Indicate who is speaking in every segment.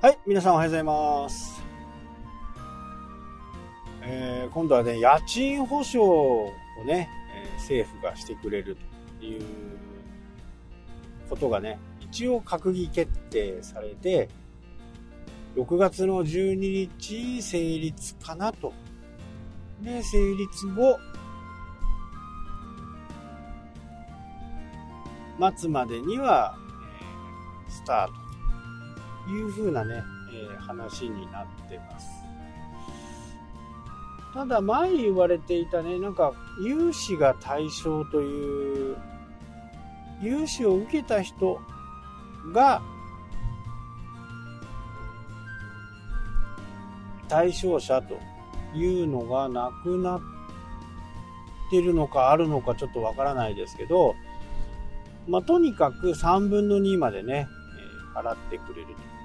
Speaker 1: はい、皆さんおはようございます。えー今度はね、家賃保証をね、えー政府がしてくれるということがね、一応閣議決定されて、6月の12日成立かなと。で、成立後、末までには、えースタートいうふうなね、え話になってます。ただ前言われていたね、なんか融資が対象という、融資を受けた人が対象者というのがなくなってるのかあるのかちょっとわからないですけど、まあ、とにかく3分の2までね、払ってくれると。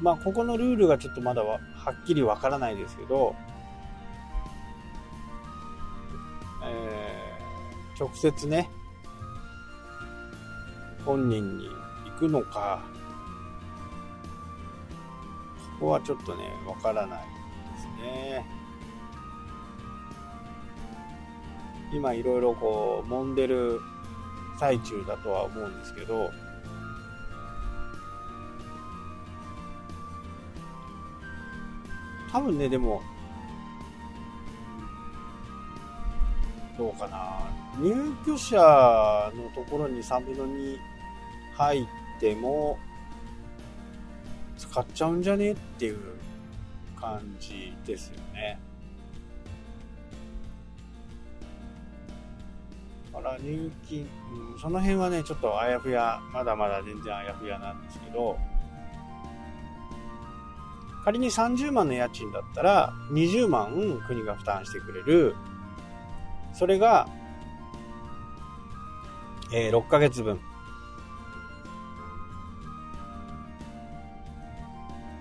Speaker 1: まあ、ここのルールがちょっとまだはっきりわからないですけど、えー直接ね、本人に行くのか、ここはちょっとね、わからないですね。今いろいろこう、揉んでる最中だとは思うんですけど、多分ね、でも、どうかな。入居者のところに3分の2入っても、使っちゃうんじゃねっていう感じですよね。だから入金、うんその辺はね、ちょっとあやふや、まだまだ全然あやふやなんですけど、仮に30万の家賃だったら、20万国が負担してくれる。それが、えー6ヶ月分。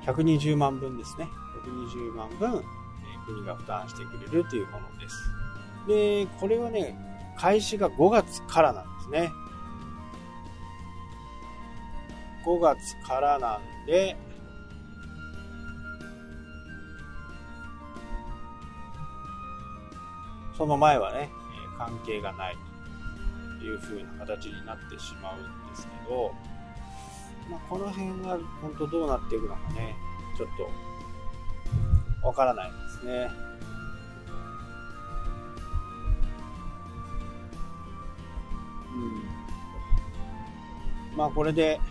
Speaker 1: 120万分ですね。120万分、えー国が負担してくれるというものです。で、これはね、開始が5月からなんですね。5月からなんで、その前はね、関係がないという風な形になってしまうんですけど、まあ、この辺が本当どうなっていくのかね、ちょっとわからないですね。うん。まあこれで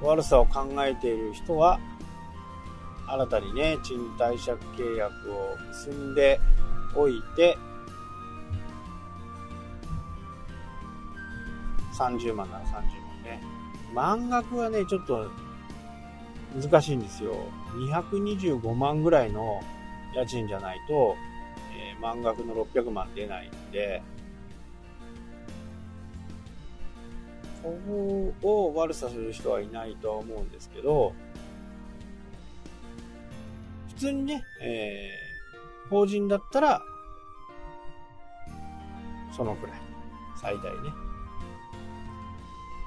Speaker 1: 悪さを考えている人は、新たにね、賃貸借契約を結んでおいて、30万なら30万ね。満額はね、ちょっと難しいんですよ。225万ぐらいの家賃じゃないと、えー満額の600万出ないんで、ここを悪さする人はいないとは思うんですけど、普通にね、えー法人だったら、そのくらい。最大ね。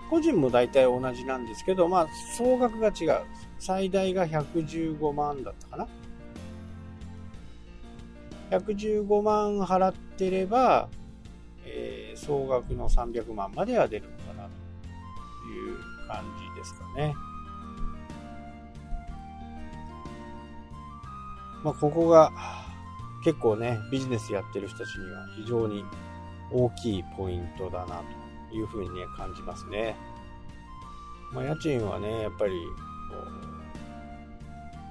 Speaker 1: 個人も大体同じなんですけど、まあ、総額が違う。最大が115万だったかな。115万払ってれば、えー総額の300万までは出るのかなという感じですかね。まあ、ここが結構ね、ビジネスやってる人たちには非常に大きいポイントだなというふうにね、感じますね。まあ、家賃はね、やっぱり、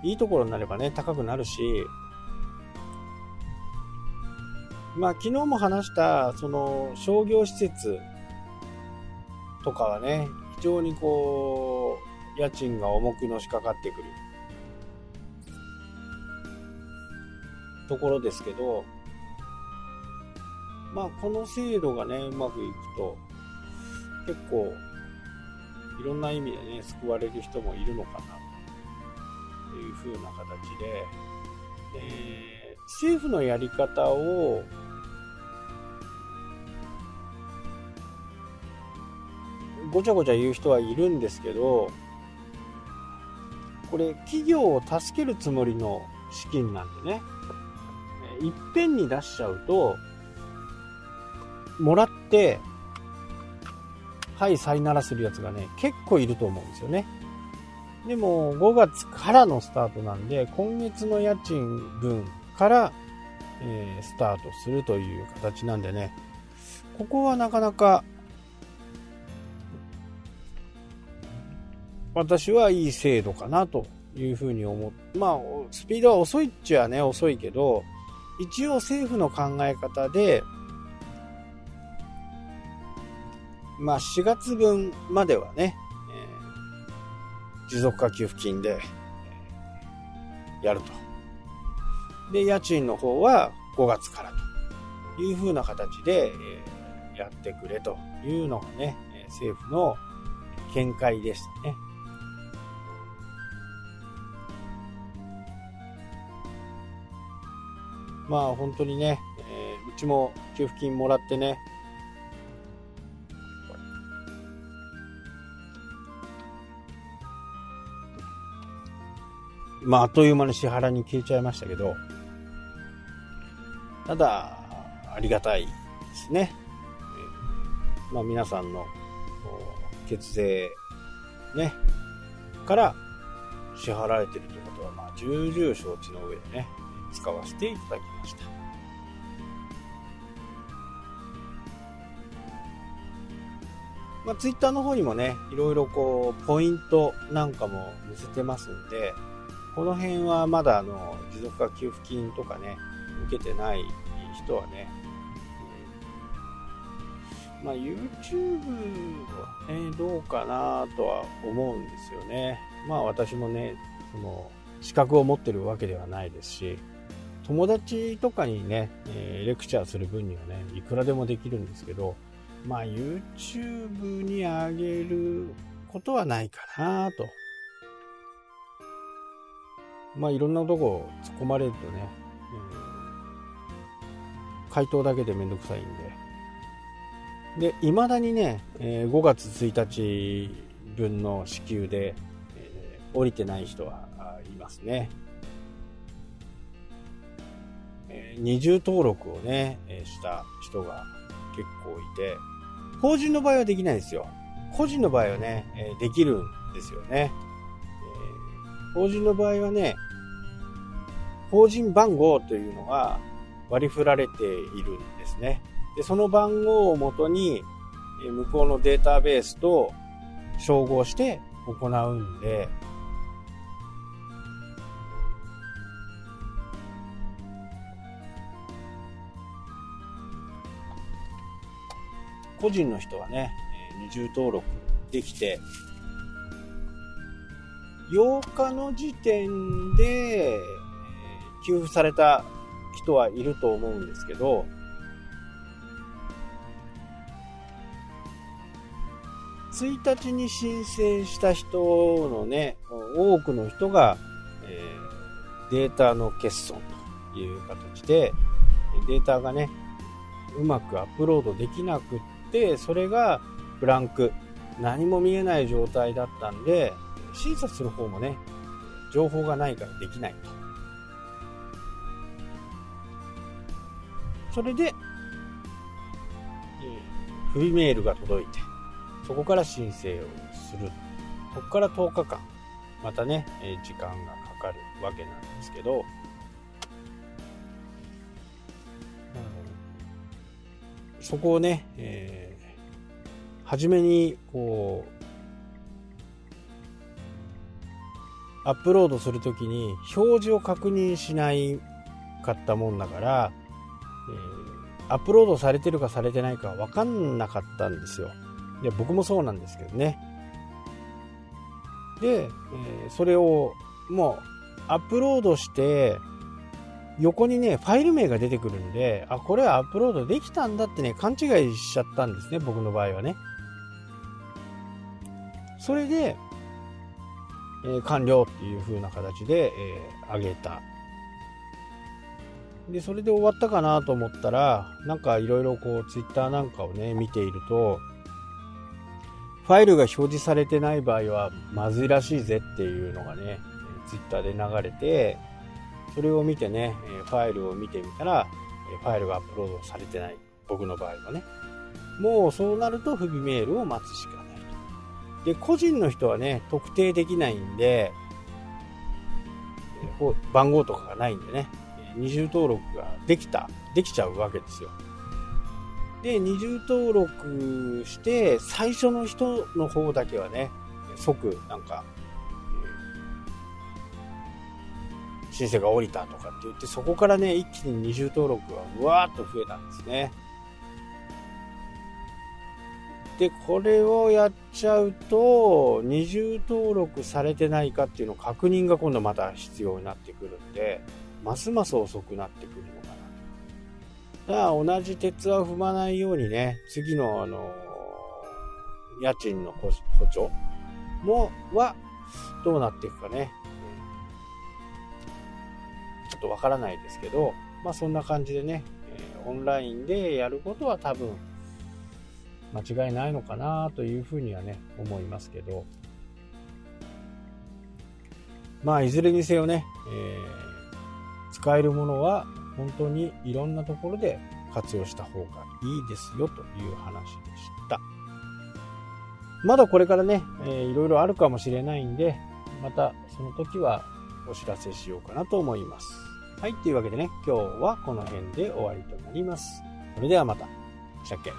Speaker 1: いいところになればね、高くなるし、まあ、昨日も話した、その、商業施設とかはね、非常にこう、家賃が重くのしかかってくるところですけど、まあ、この制度がね、うまくいくと、結構、いろんな意味でね、救われる人もいるのかな、という風な形で、で政府のやり方を、ごちゃごちゃ言う人はいるんですけど、これ企業を助けるつもりの資金なんでね、いっぺんに出しちゃうと、もらって、はい、さいならするやつがね、結構いると思うんですよね。でも、5月からのスタートなんで、今月の家賃分から、えー、スタートするという形なんでね、ここはなかなか、私はいい制度かなというふうに思っ、まあ、スピードは遅いっちゃね、遅いけど、一応政府の考え方で、まあ4月分まではね、えー、持続化給付金で、やると。で、家賃の方は5月からというふうな形で、えー、やってくれというのがね、政府の見解でしたね。まあ本当にね、えー、うちも給付金もらってね、まあ、あっという間に支払いに消えちゃいましたけど、ただ、ありがたいですね。まあ、皆さんの血税、ね、から支払われているということは、まあ、重々承知の上でね、使わせていただきま。あ、ツイッターの方にもね、いろいろこう、ポイントなんかも載せてますんで、この辺はまだあの持続化給付金とかね受けてない人はね、まあ、YouTube はねどうかなとは思うんですよねまあ私もねその資格を持ってるわけではないですし友達とかにね、えレクチャーする分にはねいくらでもできるんですけどまあ YouTube に上げることはないかなとまあいろんなとこ突っ込まれるとね、回答だけでめんどくさいんで。で、未だにね、え、5月1日分の支給で、えー、降りてない人はいますね。二重登録をね、した人が結構いて、法人の場合はできないですよ。個人の場合はね、えー、できるんですよねえ。法人の場合はね、法人番号というのが割り振られているんですね。で、その番号をもとに、向こうのデータベースと照合して行うんで、個人の人はね、二重登録できて、8日の時点で、給付された人はいると思うんですけど、1日に申請した人のね、多くの人が、えー、データの欠損という形で、データがね、うまくアップロードできなくって、それがブランク、何も見えない状態だったんで、審査する方もね、情報がないからできないと。それで、えー、フリーメールが届いて、そこから申請をする。そこから10日間、またね、時間がかかるわけなんですけど、そこをね、えー、初めにこうアップロードするときに表示を確認しないかったもんだから、えー、アップロードされてるかされてないか分かんなかったんですよ。で僕もそうなんですけどね。で、えー、それをもうアップロードして横にねファイル名が出てくるんであこれはアップロードできたんだってね勘違いしちゃったんですね僕の場合はね。それで、えー、完了っていう風な形で、えー、上げた。で、それで終わったかなと思ったら、なんかいろいろこう、ツイッターなんかをね、見ていると、ファイルが表示されてない場合はまずいらしいぜっていうのがね、ツイッターで流れて、それを見てね、ファイルを見てみたら、ファイルがアップロードされてない。僕の場合はね。もうそうなると不備メールを待つしかないと。で、個人の人はね、特定できないんで、番号とかがないんでね、二重登録ができた、できちゃうわけですよ。で、二重登録して、最初の人の方だけはね、即、なんか、申請が降りたとかって言って、そこからね、一気に二重登録がうわーっと増えたんですね。で、これをやっちゃうと、二重登録されてないかっていうのを確認が今度また必要になってくるんで、ますます遅くなってくるのかなと。だ同じ鉄は踏まないようにね、次のあの、家賃の補助も、は、どうなっていくかね。ょっとわからないですけど、まあそんな感じでね、え、オンラインでやることは多分間違いないのかなというふうにはね、思いますけど、まあ、いずれにせよね、えー、使えるものは本当にいろんなところで活用した方がいいですよという話でした。まだこれからね、えー、いろいろあるかもしれないんで、またその時はお知らせしようかなと思います。はい、というわけでね、今日はこの辺で終わりとなります。それではまた。したっけ？